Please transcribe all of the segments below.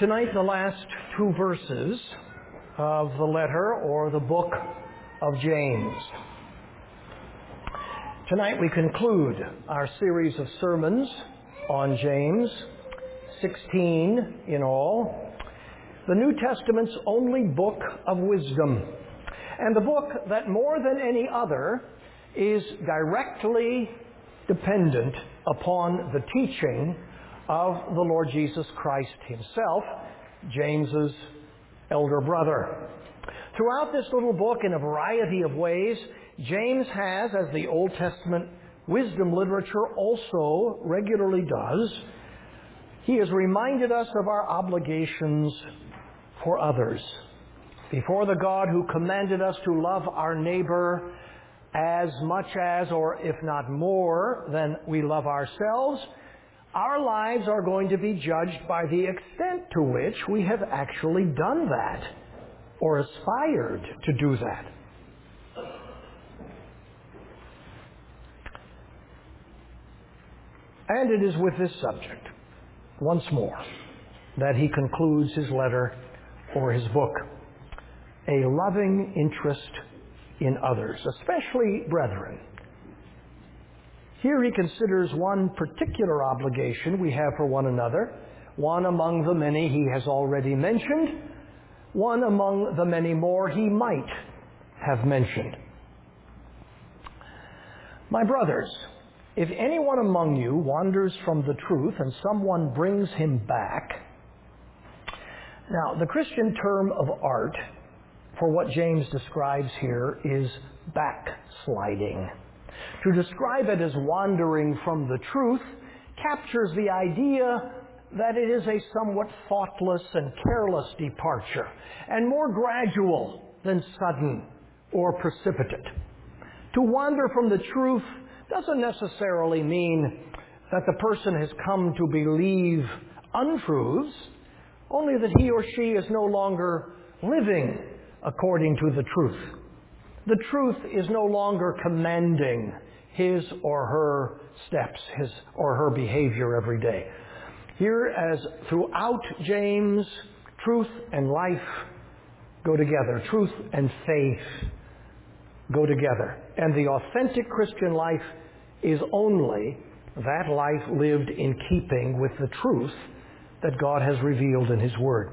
Tonight, the last two verses of the letter or the book of James. Tonight, we conclude our series of sermons on James, 16 in all, the New Testament's only book of wisdom, and the book that more than any other is directly dependent upon the teaching of the Lord Jesus Christ himself, James's elder brother. Throughout this little book, in a variety of ways, James has, as the Old Testament wisdom literature also regularly does, he has reminded us of our obligations for others. Before the God who commanded us to love our neighbor as much as, or if not more, than we love ourselves, our lives are going to be judged by the extent to which we have actually done that or aspired to do that. And it is with this subject, once more, that he concludes his letter or his book. A loving interest in others, especially brethren. Here he considers one particular obligation we have for one another, one among the many he has already mentioned, one among the many more he might have mentioned. My brothers, if anyone among you wanders from the truth and someone brings him back, now the Christian term of art for what James describes here is backsliding. To describe it as wandering from the truth captures the idea that it is a somewhat thoughtless and careless departure, and more gradual than sudden or precipitate. To wander from the truth doesn't necessarily mean that the person has come to believe untruths, only that he or she is no longer living according to the truth. The truth is no longer commanding his or her steps, his or her behavior every day. Here, as throughout James, truth and life go together. Truth and faith go together. And the authentic Christian life is only that life lived in keeping with the truth that God has revealed in His Word.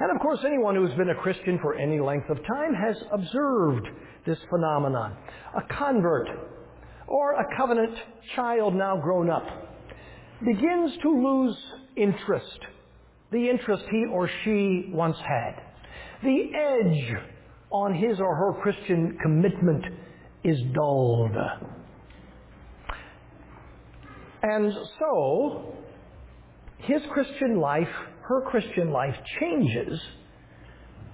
And of course, anyone who's been a Christian for any length of time has observed this phenomenon. A convert or a covenant child now grown up begins to lose interest, the interest he or she once had. The edge on his or her Christian commitment is dulled. And so, his Christian life, her Christian life changes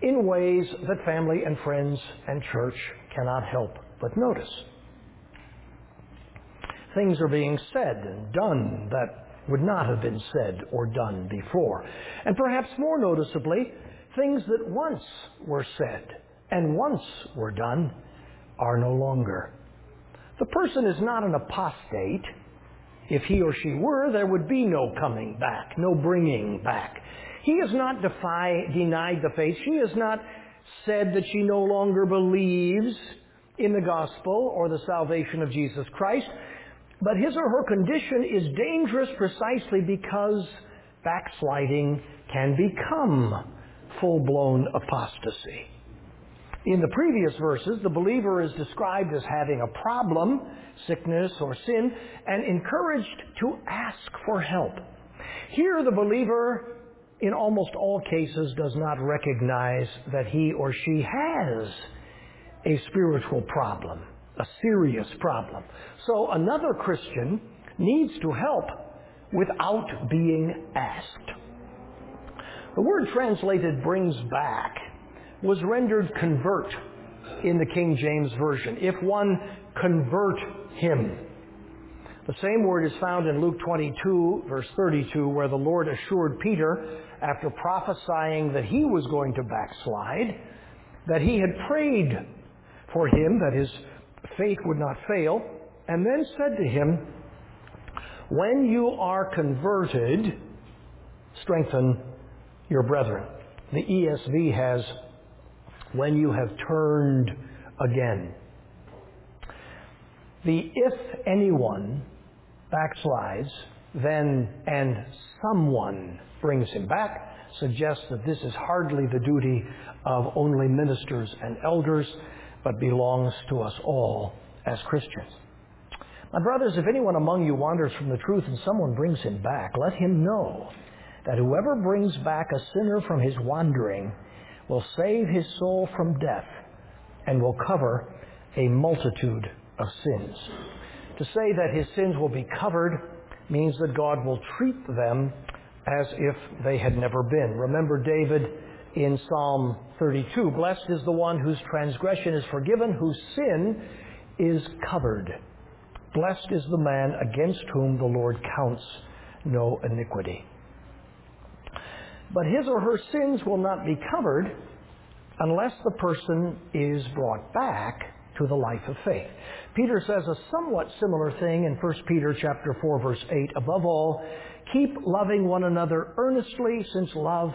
in ways that family and friends and church cannot help but notice. Things are being said and done that would not have been said or done before. And perhaps more noticeably, things that once were said and once were done are no longer. The person is not an apostate. If he or she were, there would be no coming back, no bringing back. He has not denied the faith. She has not said that she no longer believes in the gospel or the salvation of Jesus Christ. But his or her condition is dangerous precisely because backsliding can become full-blown apostasy. In the previous verses, the believer is described as having a problem, sickness or sin, and encouraged to ask for help. Here, the believer, in almost all cases, does not recognize that he or she has a spiritual problem, a serious problem. So another Christian needs to help without being asked. The word translated brings back was rendered convert in the King James Version. If one convert him. The same word is found in Luke 22, verse 32, where the Lord assured Peter, after prophesying that he was going to backslide, that he had prayed for him, that his faith would not fail, and then said to him, When you are converted, strengthen your brethren. The ESV has, when you have turned again. The if anyone backslides, then and someone brings him back suggests that this is hardly the duty of only ministers and elders, but belongs to us all as Christians. My brothers, if anyone among you wanders from the truth and someone brings him back, let him know that whoever brings back a sinner from his wandering will save his soul from death and will cover a multitude of sins. To say that his sins will be covered means that God will treat them as if they had never been. Remember David in Psalm 32 Blessed is the one whose transgression is forgiven, whose sin is covered. Blessed is the man against whom the Lord counts no iniquity. But his or her sins will not be covered unless the person is brought back to the life of faith. Peter says a somewhat similar thing in 1 Peter chapter 4 verse 8. Above all, keep loving one another earnestly since love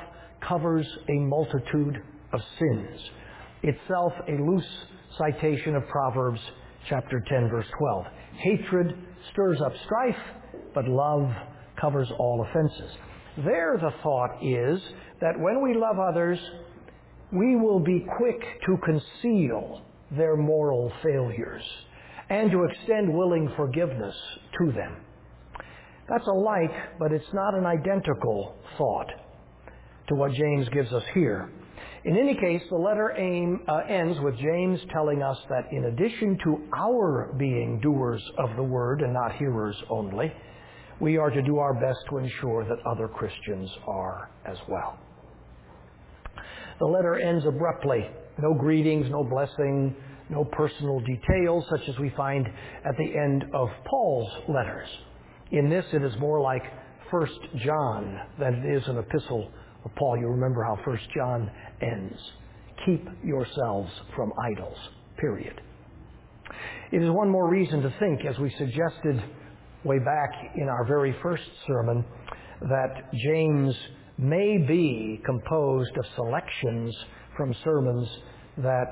covers a multitude of sins. Itself a loose citation of Proverbs chapter 10 verse 12. Hatred stirs up strife, but love covers all offenses. There the thought is that when we love others, we will be quick to conceal their moral failures and to extend willing forgiveness to them. That's a like, but it's not an identical thought to what James gives us here. In any case, the letter aim, uh, ends with James telling us that in addition to our being doers of the word and not hearers only, we are to do our best to ensure that other Christians are as well. The letter ends abruptly. No greetings, no blessing, no personal details such as we find at the end of Paul's letters. In this, it is more like 1 John than it is an epistle of Paul. You remember how 1 John ends. Keep yourselves from idols. Period. It is one more reason to think, as we suggested way back in our very first sermon, that James may be composed of selections from sermons that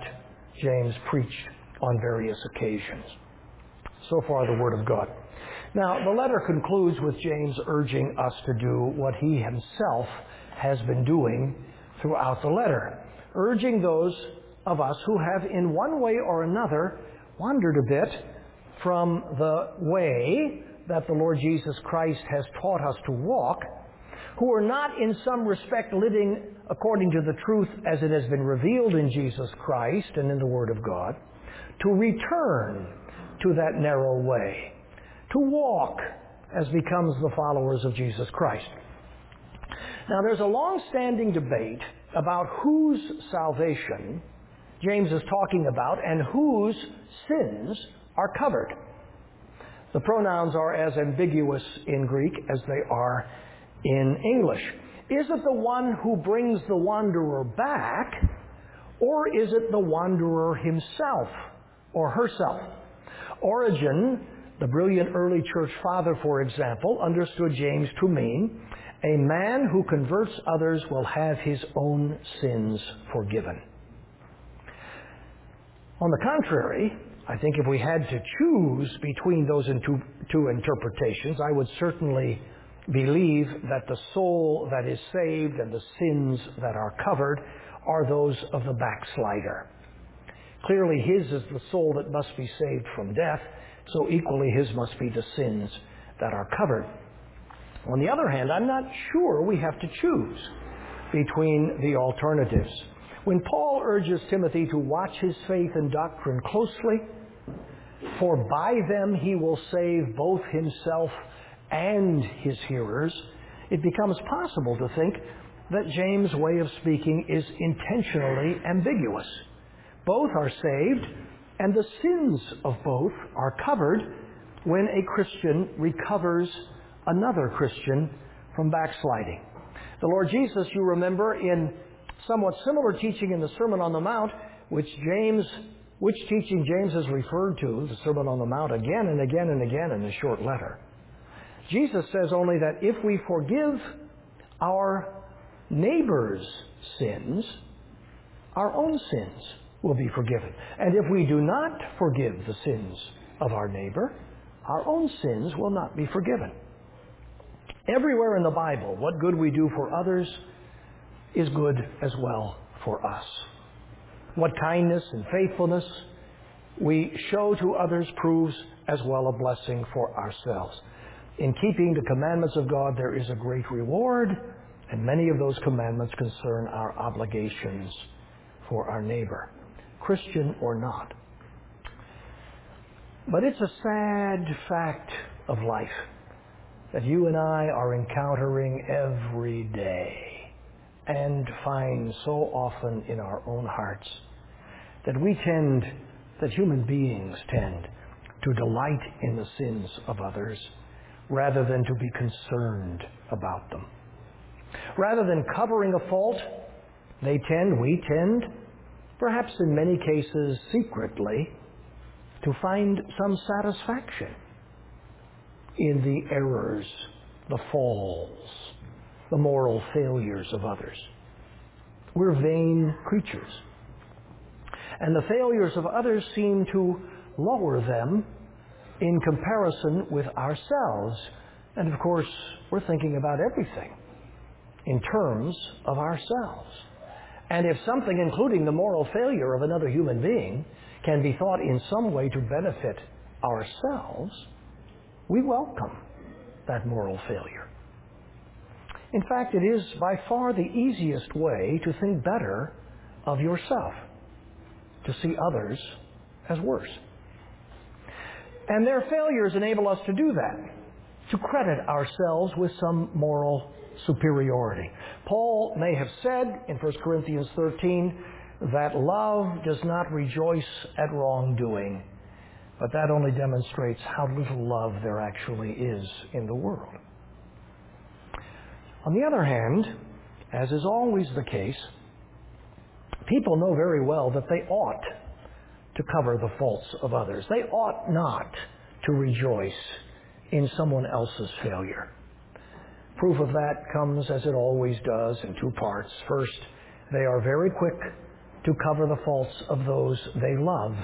James preached on various occasions. So far, the Word of God. Now, the letter concludes with James urging us to do what he himself has been doing throughout the letter, urging those of us who have, in one way or another, wandered a bit from the way that the Lord Jesus Christ has taught us to walk who are not in some respect living according to the truth as it has been revealed in Jesus Christ and in the Word of God, to return to that narrow way, to walk as becomes the followers of Jesus Christ. Now, there's a long standing debate about whose salvation James is talking about and whose sins are covered. The pronouns are as ambiguous in Greek as they are in English. Is it the one who brings the wanderer back, or is it the wanderer himself or herself? Origen, the brilliant early church father, for example, understood James to mean a man who converts others will have his own sins forgiven. On the contrary, I think if we had to choose between those two, two interpretations, I would certainly believe that the soul that is saved and the sins that are covered are those of the backslider. Clearly, his is the soul that must be saved from death, so equally his must be the sins that are covered. On the other hand, I'm not sure we have to choose between the alternatives. When Paul urges Timothy to watch his faith and doctrine closely, for by them he will save both himself and his hearers, it becomes possible to think that James' way of speaking is intentionally ambiguous. Both are saved, and the sins of both are covered when a Christian recovers another Christian from backsliding. The Lord Jesus, you remember, in somewhat similar teaching in the Sermon on the Mount, which James, which teaching James has referred to, the Sermon on the Mount, again and again and again in his short letter. Jesus says only that if we forgive our neighbor's sins, our own sins will be forgiven. And if we do not forgive the sins of our neighbor, our own sins will not be forgiven. Everywhere in the Bible, what good we do for others is good as well for us. What kindness and faithfulness we show to others proves as well a blessing for ourselves. In keeping the commandments of God, there is a great reward, and many of those commandments concern our obligations for our neighbor, Christian or not. But it's a sad fact of life that you and I are encountering every day and find so often in our own hearts that we tend, that human beings tend, to delight in the sins of others rather than to be concerned about them. Rather than covering a fault, they tend, we tend, perhaps in many cases secretly, to find some satisfaction in the errors, the falls, the moral failures of others. We're vain creatures. And the failures of others seem to lower them in comparison with ourselves. And of course, we're thinking about everything in terms of ourselves. And if something, including the moral failure of another human being, can be thought in some way to benefit ourselves, we welcome that moral failure. In fact, it is by far the easiest way to think better of yourself, to see others as worse. And their failures enable us to do that, to credit ourselves with some moral superiority. Paul may have said in 1 Corinthians 13 that love does not rejoice at wrongdoing, but that only demonstrates how little love there actually is in the world. On the other hand, as is always the case, people know very well that they ought to cover the faults of others. They ought not to rejoice in someone else's failure. Proof of that comes, as it always does, in two parts. First, they are very quick to cover the faults of those they love,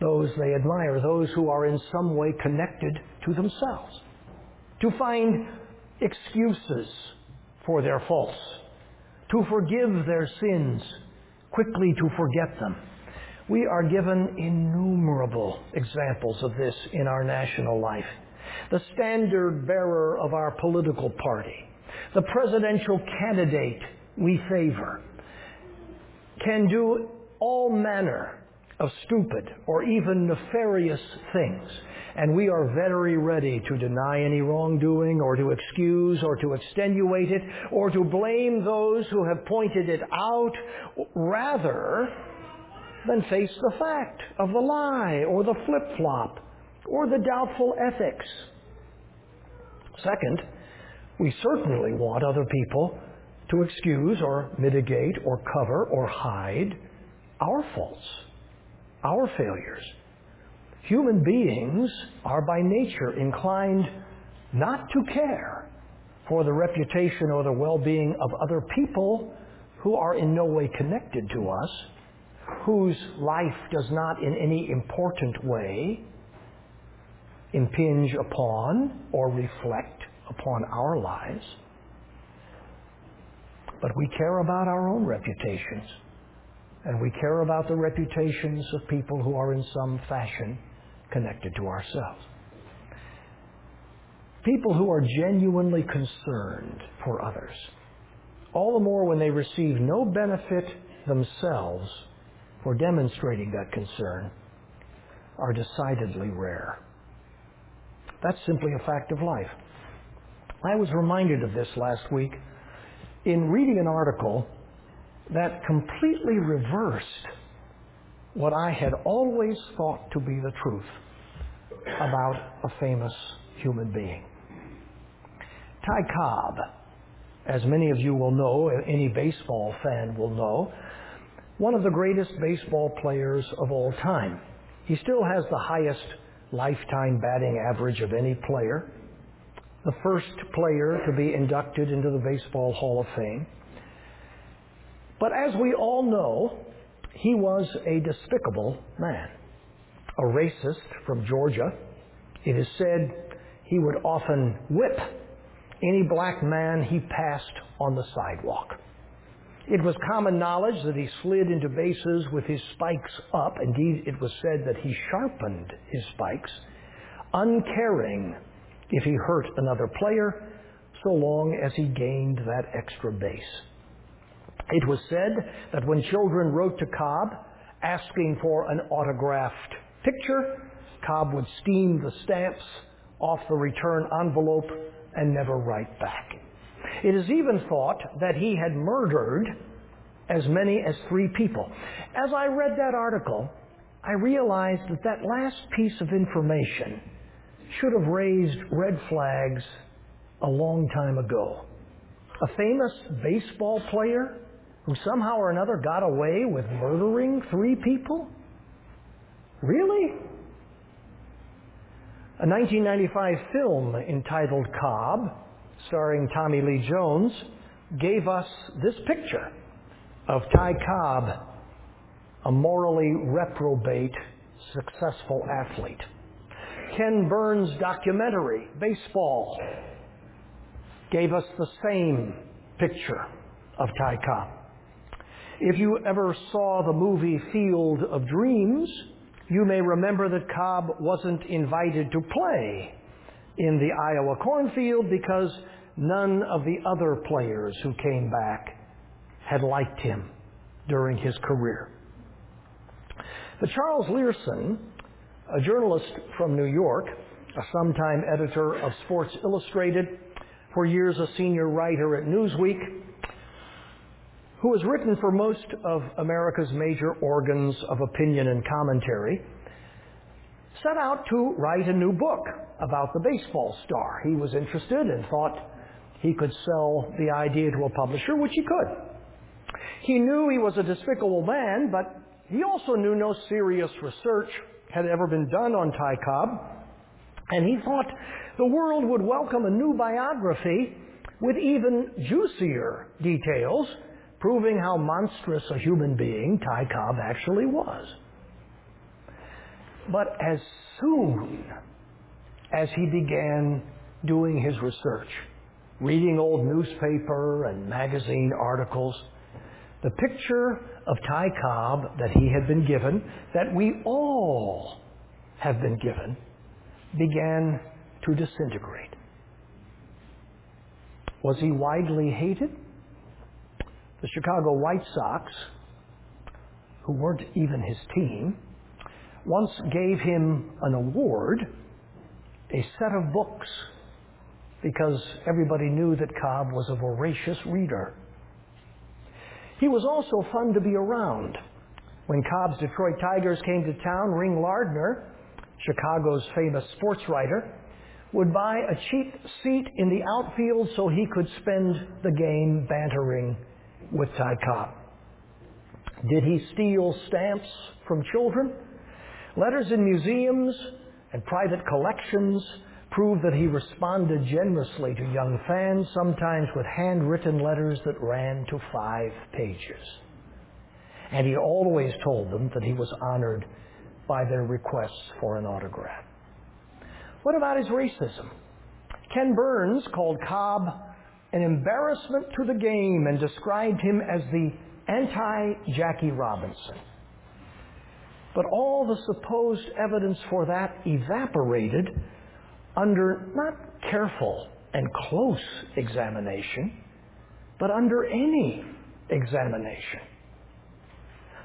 those they admire, those who are in some way connected to themselves, to find excuses for their faults, to forgive their sins, quickly to forget them. We are given innumerable examples of this in our national life. The standard bearer of our political party, the presidential candidate we favor, can do all manner of stupid or even nefarious things. And we are very ready to deny any wrongdoing or to excuse or to extenuate it or to blame those who have pointed it out rather than face the fact of the lie or the flip flop or the doubtful ethics. Second, we certainly want other people to excuse or mitigate or cover or hide our faults, our failures. Human beings are by nature inclined not to care for the reputation or the well-being of other people who are in no way connected to us, whose life does not in any important way impinge upon or reflect upon our lives. But we care about our own reputations. And we care about the reputations of people who are in some fashion connected to ourselves. People who are genuinely concerned for others, all the more when they receive no benefit themselves for demonstrating that concern, are decidedly rare. That's simply a fact of life. I was reminded of this last week in reading an article that completely reversed what I had always thought to be the truth about a famous human being. Ty Cobb, as many of you will know, any baseball fan will know, one of the greatest baseball players of all time. He still has the highest lifetime batting average of any player, the first player to be inducted into the Baseball Hall of Fame. But as we all know, he was a despicable man, a racist from Georgia. It is said he would often whip any black man he passed on the sidewalk. It was common knowledge that he slid into bases with his spikes up. Indeed, it was said that he sharpened his spikes, uncaring if he hurt another player, so long as he gained that extra base. It was said that when children wrote to Cobb asking for an autographed picture, Cobb would steam the stamps off the return envelope and never write back. It is even thought that he had murdered as many as three people. As I read that article, I realized that that last piece of information should have raised red flags a long time ago. A famous baseball player who somehow or another got away with murdering three people? Really? A 1995 film entitled Cobb, starring Tommy Lee Jones, gave us this picture of Ty Cobb, a morally reprobate, successful athlete. Ken Burns' documentary, Baseball, gave us the same picture of Ty Cobb. If you ever saw the movie Field of Dreams, you may remember that Cobb wasn't invited to play in the Iowa cornfield because none of the other players who came back had liked him during his career. But Charles Leerhsen, a journalist from New York, a sometime editor of Sports Illustrated, for years a senior writer at Newsweek, who has written for most of America's major organs of opinion and commentary, set out to write a new book about the baseball star. He was interested and thought he could sell the idea to a publisher, which he could. He knew he was a despicable man, but he also knew no serious research had ever been done on Ty Cobb, and he thought the world would welcome a new biography with even juicier details proving how monstrous a human being Ty Cobb actually was. But as soon as he began doing his research, reading old newspaper and magazine articles, the picture of Ty Cobb that he had been given, that we all have been given, began to disintegrate. Was he widely hated? The Chicago White Sox, who weren't even his team, once gave him an award, a set of books, because everybody knew that Cobb was a voracious reader. He was also fun to be around. When Cobb's Detroit Tigers came to town, Ring Lardner, Chicago's famous sports writer, would buy a cheap seat in the outfield so he could spend the game bantering with Ty Cobb. Did he steal stamps from children? Letters in museums and private collections prove that he responded generously to young fans, sometimes with handwritten letters that ran to five pages. And he always told them that he was honored by their requests for an autograph. What about his racism? Ken Burns called Cobb an embarrassment to the game and described him as the anti Jackie Robinson. But all the supposed evidence for that evaporated under not careful and close examination, but under any examination.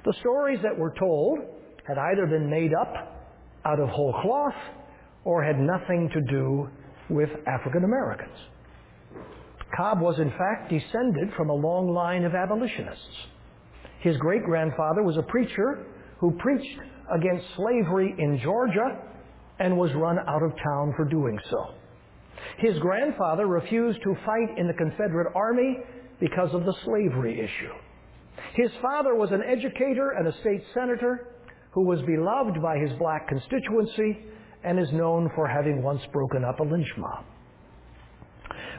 The stories that were told had either been made up out of whole cloth or had nothing to do with African Americans. Cobb was in fact descended from a long line of abolitionists. His great grandfather was a preacher who preached against slavery in Georgia and was run out of town for doing so. His grandfather refused to fight in the Confederate Army because of the slavery issue. His father was an educator and a state senator who was beloved by his black constituency and is known for having once broken up a lynch mob.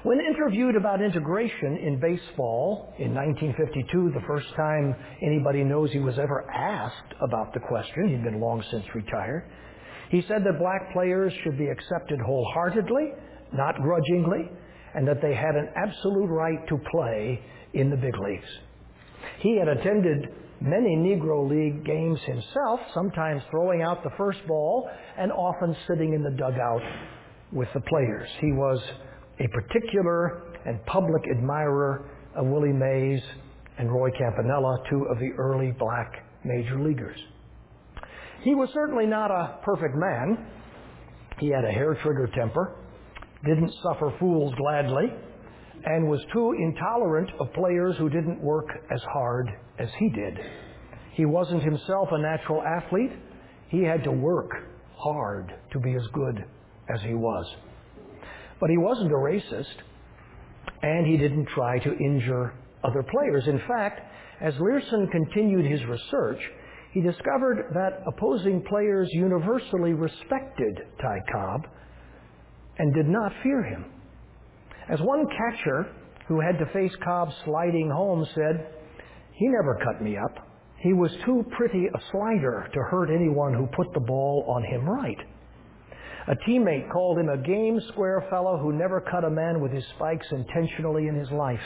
When interviewed about integration in baseball in 1952, the first time anybody knows he was ever asked about the question, he'd been long since retired, he said that black players should be accepted wholeheartedly, not grudgingly, and that they had an absolute right to play in the big leagues. He had attended many Negro League games himself, sometimes throwing out the first ball and often sitting in the dugout with the players. He was a particular and public admirer of Willie Mays and Roy Campanella, two of the early black major leaguers. He was certainly not a perfect man. He had a hair trigger temper, didn't suffer fools gladly, and was too intolerant of players who didn't work as hard as he did. He wasn't himself a natural athlete. He had to work hard to be as good as he was. But he wasn't a racist, and he didn't try to injure other players. In fact, as Leerhsen continued his research, he discovered that opposing players universally respected Ty Cobb and did not fear him. As one catcher who had to face Cobb sliding home said, He never cut me up. He was too pretty a slider to hurt anyone who put the ball on him right. A teammate called him a game square fellow who never cut a man with his spikes intentionally in his life.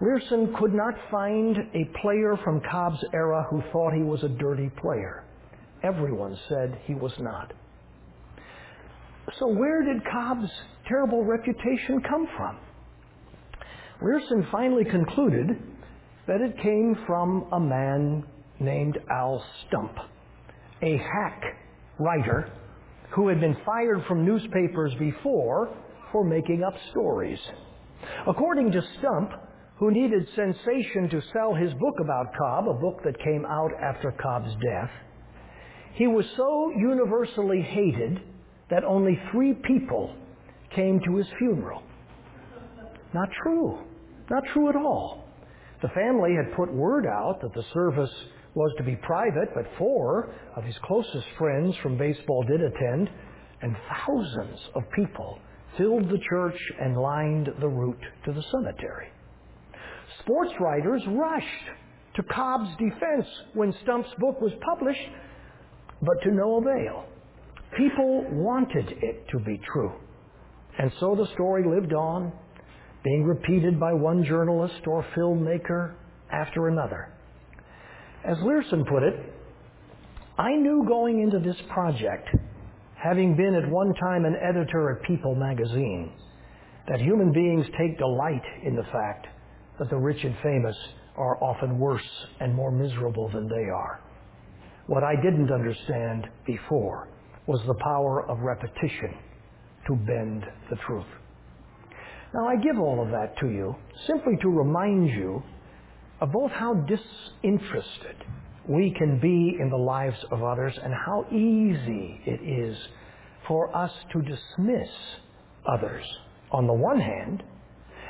Leerhsen could not find a player from Cobb's era who thought he was a dirty player. Everyone said he was not. So where did Cobb's terrible reputation come from? Leerhsen finally concluded that it came from a man named Al Stump, a hack writer who had been fired from newspapers before for making up stories. According to Stump, who needed sensation to sell his book about Cobb, a book that came out after Cobb's death, he was so universally hated that only three people came to his funeral. Not true. Not true at all. The family had put word out that the service was to be private, but four of his closest friends from baseball did attend, and thousands of people filled the church and lined the route to the cemetery. Sports writers rushed to Cobb's defense when Stump's book was published, but to no avail. People wanted it to be true. And so the story lived on, being repeated by one journalist or filmmaker after another. As Leerhsen put it, I knew going into this project, having been at one time an editor at People magazine, that human beings take delight in the fact that the rich and famous are often worse and more miserable than they are. What I didn't understand before was the power of repetition to bend the truth. Now, I give all of that to you simply to remind you of both how disinterested we can be in the lives of others and how easy it is for us to dismiss others on the one hand,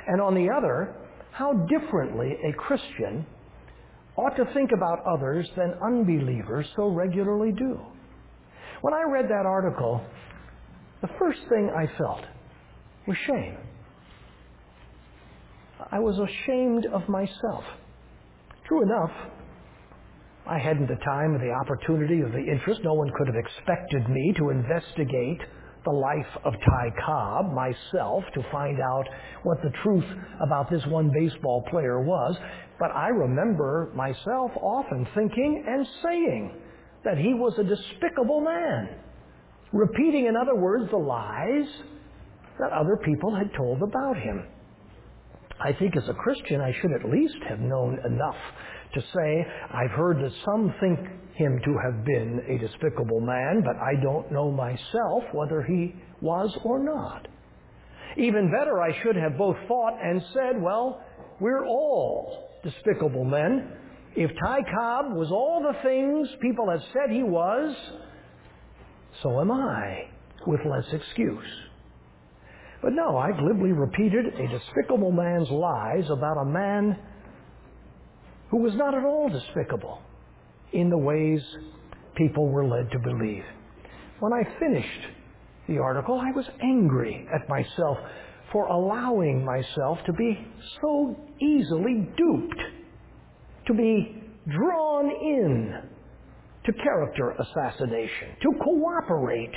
and on the other, how differently a Christian ought to think about others than unbelievers so regularly do. When I read that article, the first thing I felt was shame. I was ashamed of myself. True enough, I hadn't the time or the opportunity or the interest. No one could have expected me to investigate the life of Ty Cobb myself to find out what the truth about this one baseball player was. But I remember myself often thinking and saying that he was a despicable man, repeating, in other words, the lies that other people had told about him. I think as a Christian, I should at least have known enough to say, I've heard that some think him to have been a despicable man, but I don't know myself whether he was or not. Even better, I should have both thought and said, well, we're all despicable men. If Ty Cobb was all the things people have said he was, so am I, with less excuse. But no, I glibly repeated a despicable man's lies about a man who was not at all despicable in the ways people were led to believe. When I finished the article, I was angry at myself for allowing myself to be so easily duped, to be drawn in to character assassination, to cooperate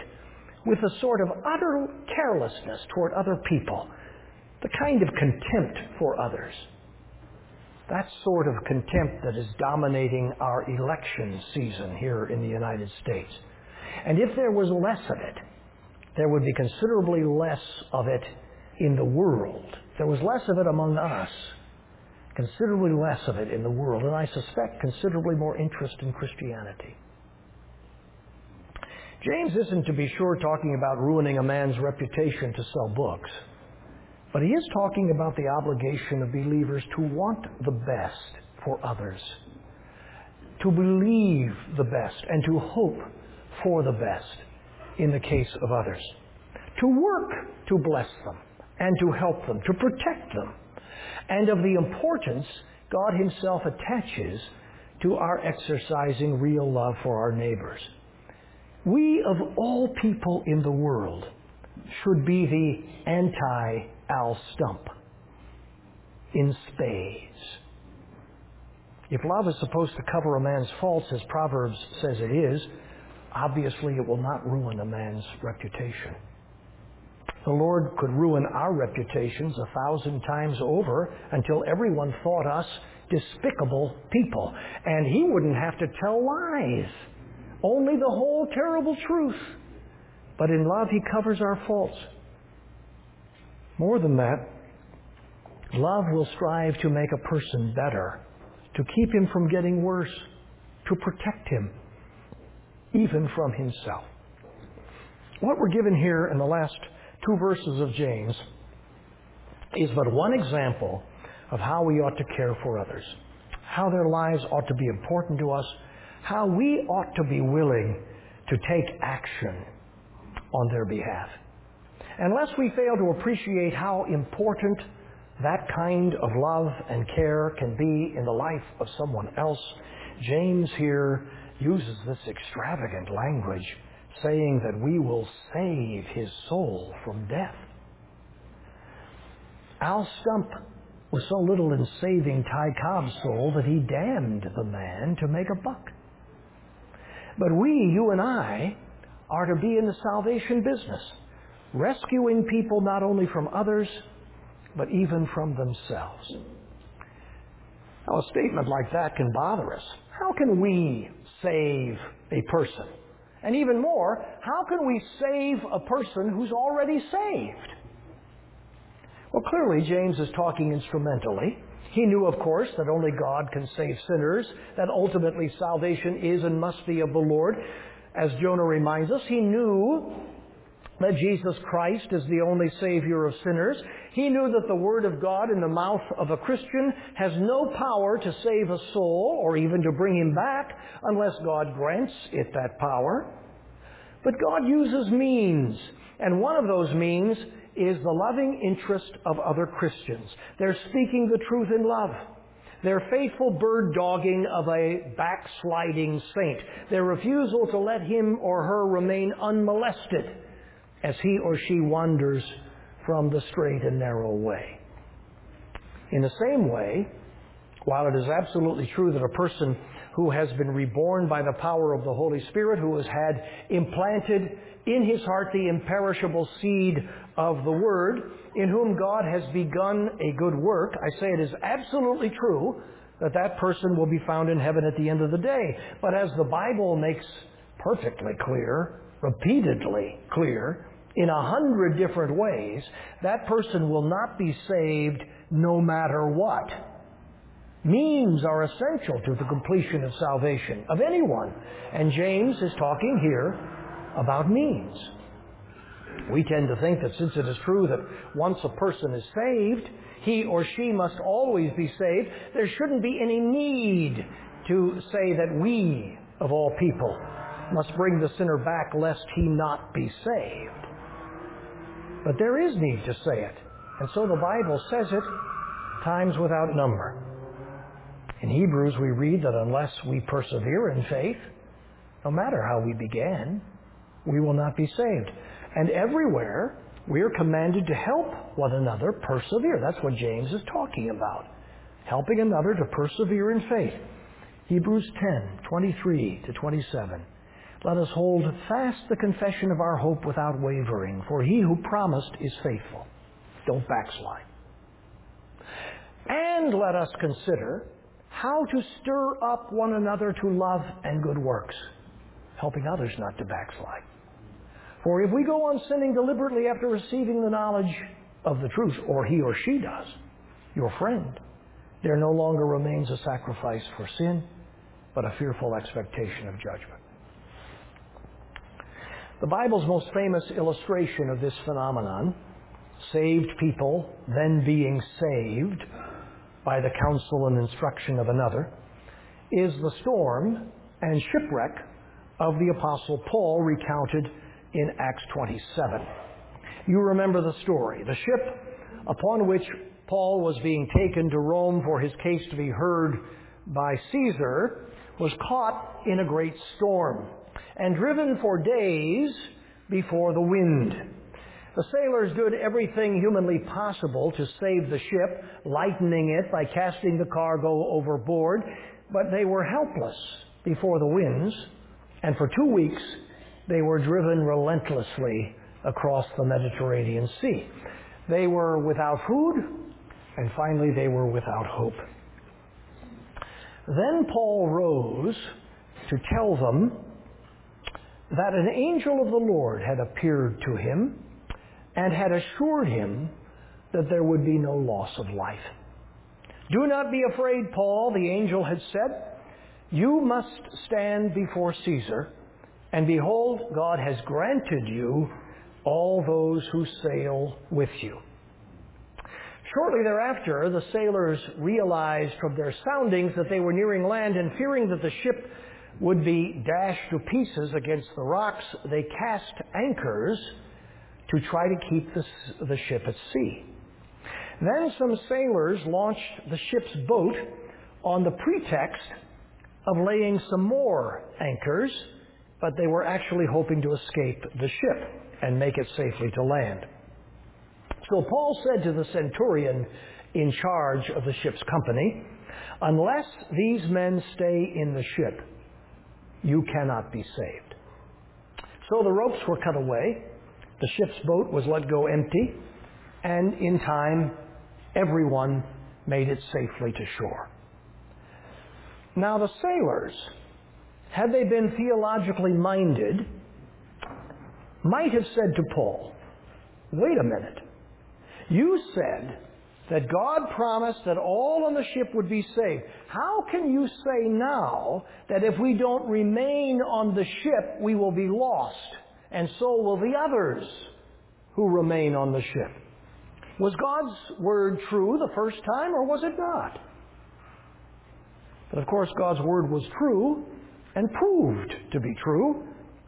with a sort of utter carelessness toward other people, the kind of contempt for others. That sort of contempt that is dominating our election season here in the United States. And if there was less of it, there would be considerably less of it in the world. There was less of it among us, considerably less of it in the world, and I suspect considerably more interest in Christianity. James isn't, to be sure, talking about ruining a man's reputation to sell books, but he is talking about the obligation of believers to want the best for others, to believe the best, and to hope for the best in the case of others, to work to bless them and to help them, to protect them, and of the importance God Himself attaches to our exercising real love for our neighbors. We, of all people in the world, should be the anti Al Stump in spades. If love is supposed to cover a man's faults, as Proverbs says it is, obviously it will not ruin a man's reputation. The Lord could ruin our reputations a thousand times over until everyone thought us despicable people. And He wouldn't have to tell lies, only the whole terrible truth. But in love, He covers our faults. More than that, love will strive to make a person better, to keep him from getting worse, to protect him, even from himself. What we're given here in the last two verses of James is but one example of how we ought to care for others, how their lives ought to be important to us, how we ought to be willing to take action on their behalf. Unless we fail to appreciate how important that kind of love and care can be in the life of someone else, James here uses this extravagant language saying that we will save his soul from death. Al Stump was so little in saving Ty Cobb's soul that he damned the man to make a buck. But we, you and I, are to be in the salvation business, rescuing people not only from others, but even from themselves. Now, a statement like that can bother us. How can we save a person? And even more, how can we save a person who's already saved? Well, clearly, James is talking instrumentally. He knew, of course, that only God can save sinners, that ultimately salvation is and must be of the Lord. As Jonah reminds us, he knew that Jesus Christ is the only Savior of sinners. He knew that the Word of God in the mouth of a Christian has no power to save a soul or even to bring him back unless God grants it that power. But God uses means, and one of those means is the loving interest of other Christians. They're speaking the truth in love. Their faithful bird dogging of a backsliding saint. Their refusal to let him or her remain unmolested as he or she wanders from the straight and narrow way. In the same way, while it is absolutely true that a person who has been reborn by the power of the Holy Spirit, who has had implanted in his heart the imperishable seed of the Word, in whom God has begun a good work, I say it is absolutely true that that person will be found in heaven at the end of the day. But as the Bible makes perfectly clear, repeatedly clear, in a hundred different ways, that person will not be saved no matter what. Means are essential to the completion of salvation of anyone. And James is talking here about means. We tend to think that since it is true that once a person is saved, he or she must always be saved, there shouldn't be any need to say that we, of all people, must bring the sinner back lest he not be saved. But there is need to say it. And so the Bible says it times without number. In Hebrews, we read that unless we persevere in faith, no matter how we began, we will not be saved. And everywhere We are commanded to help one another persevere. That's what James is talking about. Helping another to persevere in faith. Hebrews 10, 23 to 27. Let us hold fast the confession of our hope without wavering, for he who promised is faithful. Don't backslide. And let us consider how to stir up one another to love and good works, helping others not to backslide. For if we go on sinning deliberately after receiving the knowledge of the truth, or he or she does, your friend, there no longer remains a sacrifice for sin, but a fearful expectation of judgment. The Bible's most famous illustration of this phenomenon, saved people then being saved by the counsel and instruction of another, is the storm and shipwreck of the Apostle Paul recounted in Acts 27. You remember the story. The ship upon which Paul was being taken to Rome for his case to be heard by Caesar was caught in a great storm and driven for days before the wind. The sailors did everything humanly possible to save the ship, lightening it by casting the cargo overboard, but they were helpless before the winds, and for two weeks they were driven relentlessly across the Mediterranean Sea. They were without food, and finally they were without hope. Then Paul rose to tell them that an angel of the Lord had appeared to him and had assured him that there would be no loss of life. Do not be afraid, Paul, the angel had said. You must stand before Caesar and behold, God has granted you all those who sail with you. Shortly thereafter, the sailors realized from their soundings that they were nearing land, and fearing that the ship would be dashed to pieces against the rocks, they cast anchors to try to keep the, the ship at sea. Then some sailors launched the ship's boat on the pretext of laying some more anchors but they were actually hoping to escape the ship and make it safely to land. So Paul said to the centurion in charge of the ship's company, Unless these men stay in the ship, you cannot be saved. So the ropes were cut away, the ship's boat was let go empty, and in time, everyone made it safely to shore. Now the sailors had they been theologically minded, might have said to Paul, wait a minute. You said that God promised that all on the ship would be saved. How can you say now that if we don't remain on the ship, we will be lost, and so will the others who remain on the ship? Was God's word true the first time, or was it not? But of course, God's word was true, and proved to be true.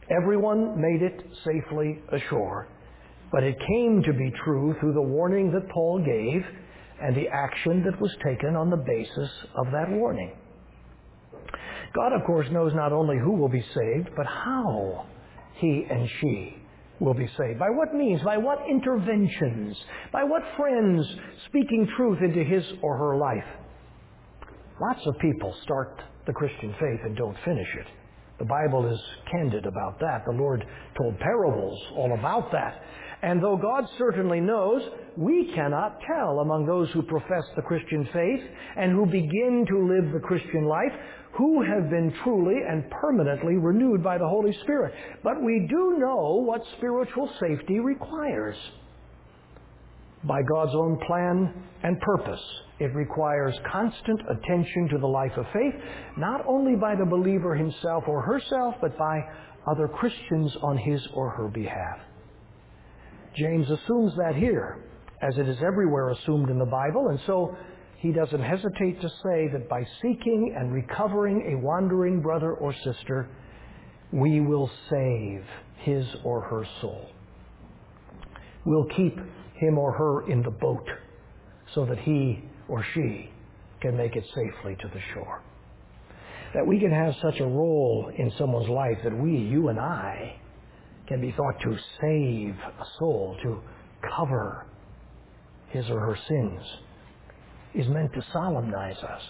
Everyone made it safely ashore. But it came to be true through the warning that Paul gave and the action that was taken on the basis of that warning. God, of course, knows not only who will be saved, but how he and she will be saved. By what means? By what interventions? By what friends speaking truth into his or her life? Lots of people start the Christian faith and don't finish it. The Bible is candid about that. The Lord told parables all about that. And though God certainly knows, we cannot tell among those who profess the Christian faith and who begin to live the Christian life who have been truly and permanently renewed by the Holy Spirit. But we do know what spiritual safety requires by God's own plan and purpose. It requires constant attention to the life of faith, not only by the believer himself or herself, but by other Christians on his or her behalf. James assumes that here, as it is everywhere assumed in the Bible, and so he doesn't hesitate to say that by seeking and recovering a wandering brother or sister, we will save his or her soul. We'll keep him or her in the boat so that he or she can make it safely to the shore. That we can have such a role in someone's life that we, you and I, can be thought to save a soul, to cover his or her sins is meant to solemnize us,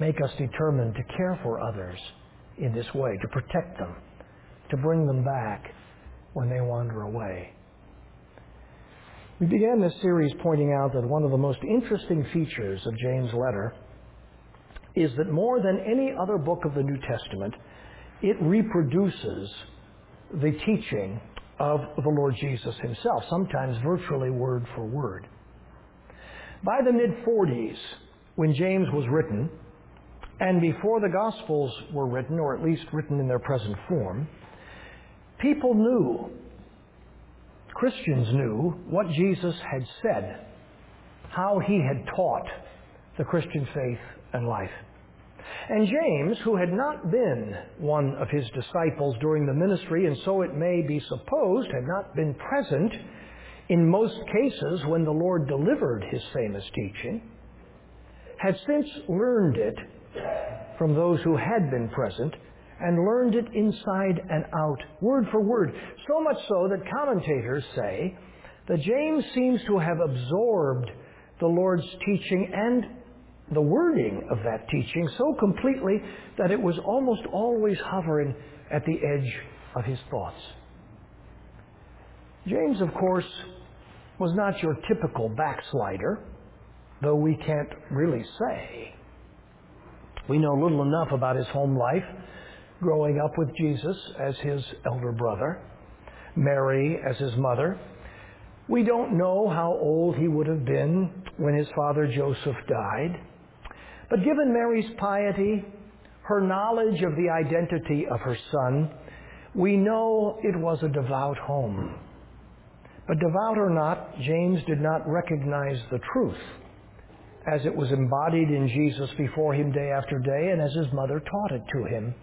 make us determined to care for others in this way, to protect them, to bring them back when they wander away. We began this series pointing out that one of the most interesting features of James' letter is that more than any other book of the New Testament, it reproduces the teaching of the Lord Jesus himself, sometimes virtually word for word. By the mid 40s, when James was written, and before the Gospels were written, or at least written in their present form, people knew, Christians knew, what Jesus had said, how he had taught the Christian faith and life. And James, who had not been one of his disciples during the ministry, and so it may be supposed had not been present in most cases when the Lord delivered his famous teaching, had since learned it from those who had been present and learned it inside and out, word for word. So much so that commentators say that James seems to have absorbed the Lord's teaching and the wording of that teaching so completely that it was almost always hovering at the edge of his thoughts. James, of course, was not your typical backslider, though we can't really say. We know little enough about his home life, growing up with Jesus as his elder brother, Mary as his mother. We don't know how old he would have been when his father Joseph died. But given Mary's piety, her knowledge of the identity of her son, we know it was a devout home. But devout or not, James did not recognize the truth as it was embodied in Jesus before him day after day and as his mother taught it to him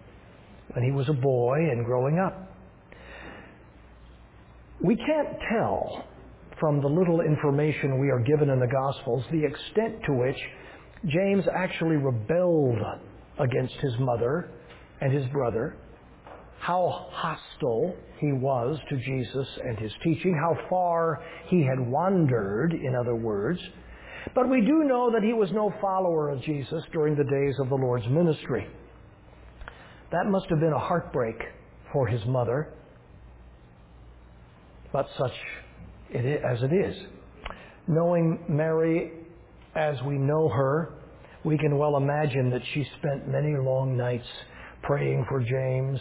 when he was a boy and growing up. We can't tell from the little information we are given in the Gospels the extent to which James actually rebelled against his mother and his brother, how hostile he was to Jesus and his teaching, how far he had wandered, in other words. But we do know that he was no follower of Jesus during the days of the Lord's ministry. That must have been a heartbreak for his mother, but such it is, as it is. Knowing Mary as we know her, we can well imagine that she spent many long nights praying for James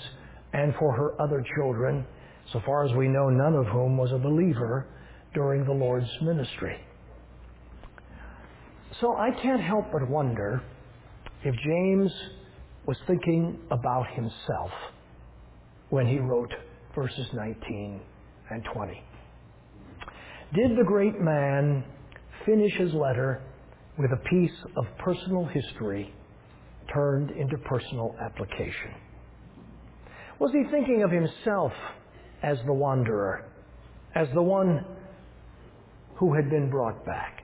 and for her other children, so far as we know, none of whom was a believer during the Lord's ministry. So I can't help but wonder if James was thinking about himself when he wrote verses 19 and 20. Did the great man finish his letter with a piece of personal history turned into personal application? Was he thinking of himself as the wanderer, as the one who had been brought back?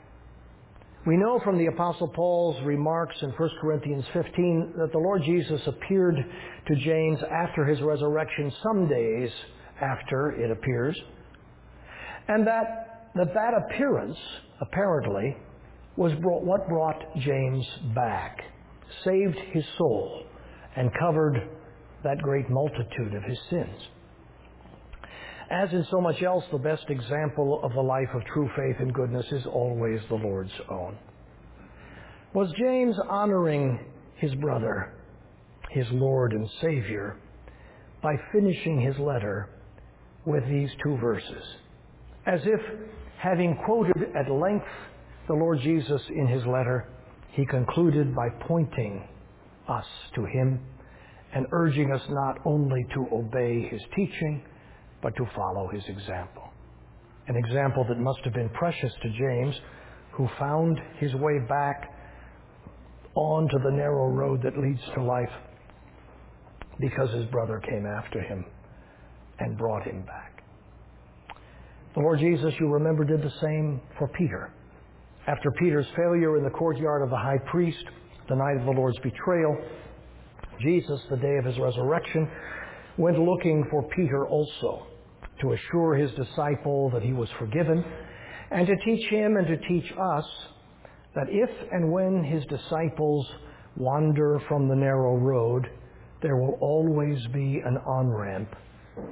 We know from the Apostle Paul's remarks in 1 Corinthians 15 that the Lord Jesus appeared to James after his resurrection, some days after it appears, and that that, that appearance, apparently, was brought, what brought James back, saved his soul, and covered that great multitude of his sins. As in so much else, the best example of the life of true faith and goodness is always the Lord's own. Was James honoring his brother, his Lord and Savior, by finishing his letter with these two verses? As if, having quoted at length the Lord Jesus in his letter, he concluded by pointing us to him and urging us not only to obey his teaching, but to follow his example. An example that must have been precious to James, who found his way back onto the narrow road that leads to life because his brother came after him and brought him back. The Lord Jesus, you remember, did the same for Peter. After Peter's failure in the courtyard of the high priest, the night of the Lord's betrayal, Jesus, the day of his resurrection, went looking for Peter also to assure his disciple that he was forgiven and to teach him and to teach us that if and when his disciples wander from the narrow road, there will always be an on ramp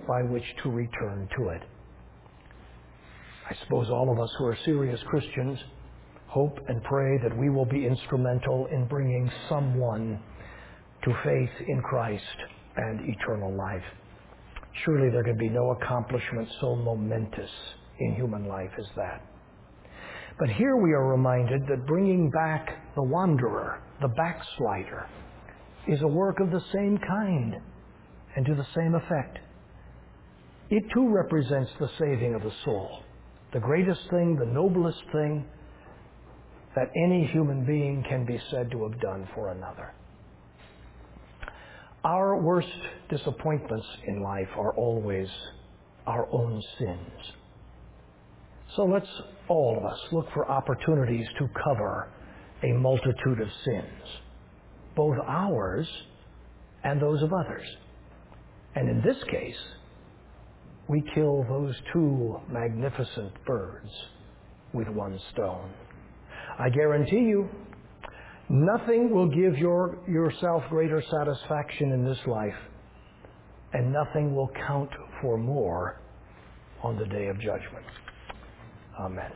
by which to return to it. I suppose all of us who are serious Christians hope and pray that we will be instrumental in bringing someone to faith in Christ and eternal life. Surely there can be no accomplishment so momentous in human life as that. But here we are reminded that bringing back the wanderer, the backslider, is a work of the same kind and to the same effect. It too represents the saving of the soul, the greatest thing, the noblest thing that any human being can be said to have done for another. Our worst disappointments in life are always our own sins. So let's, all of us, look for opportunities to cover a multitude of sins, both ours and those of others. And in this case, we kill those two magnificent birds with one stone. I guarantee you, nothing will give your, yourself greater satisfaction in this life, and nothing will count for more on the day of judgment. Amen.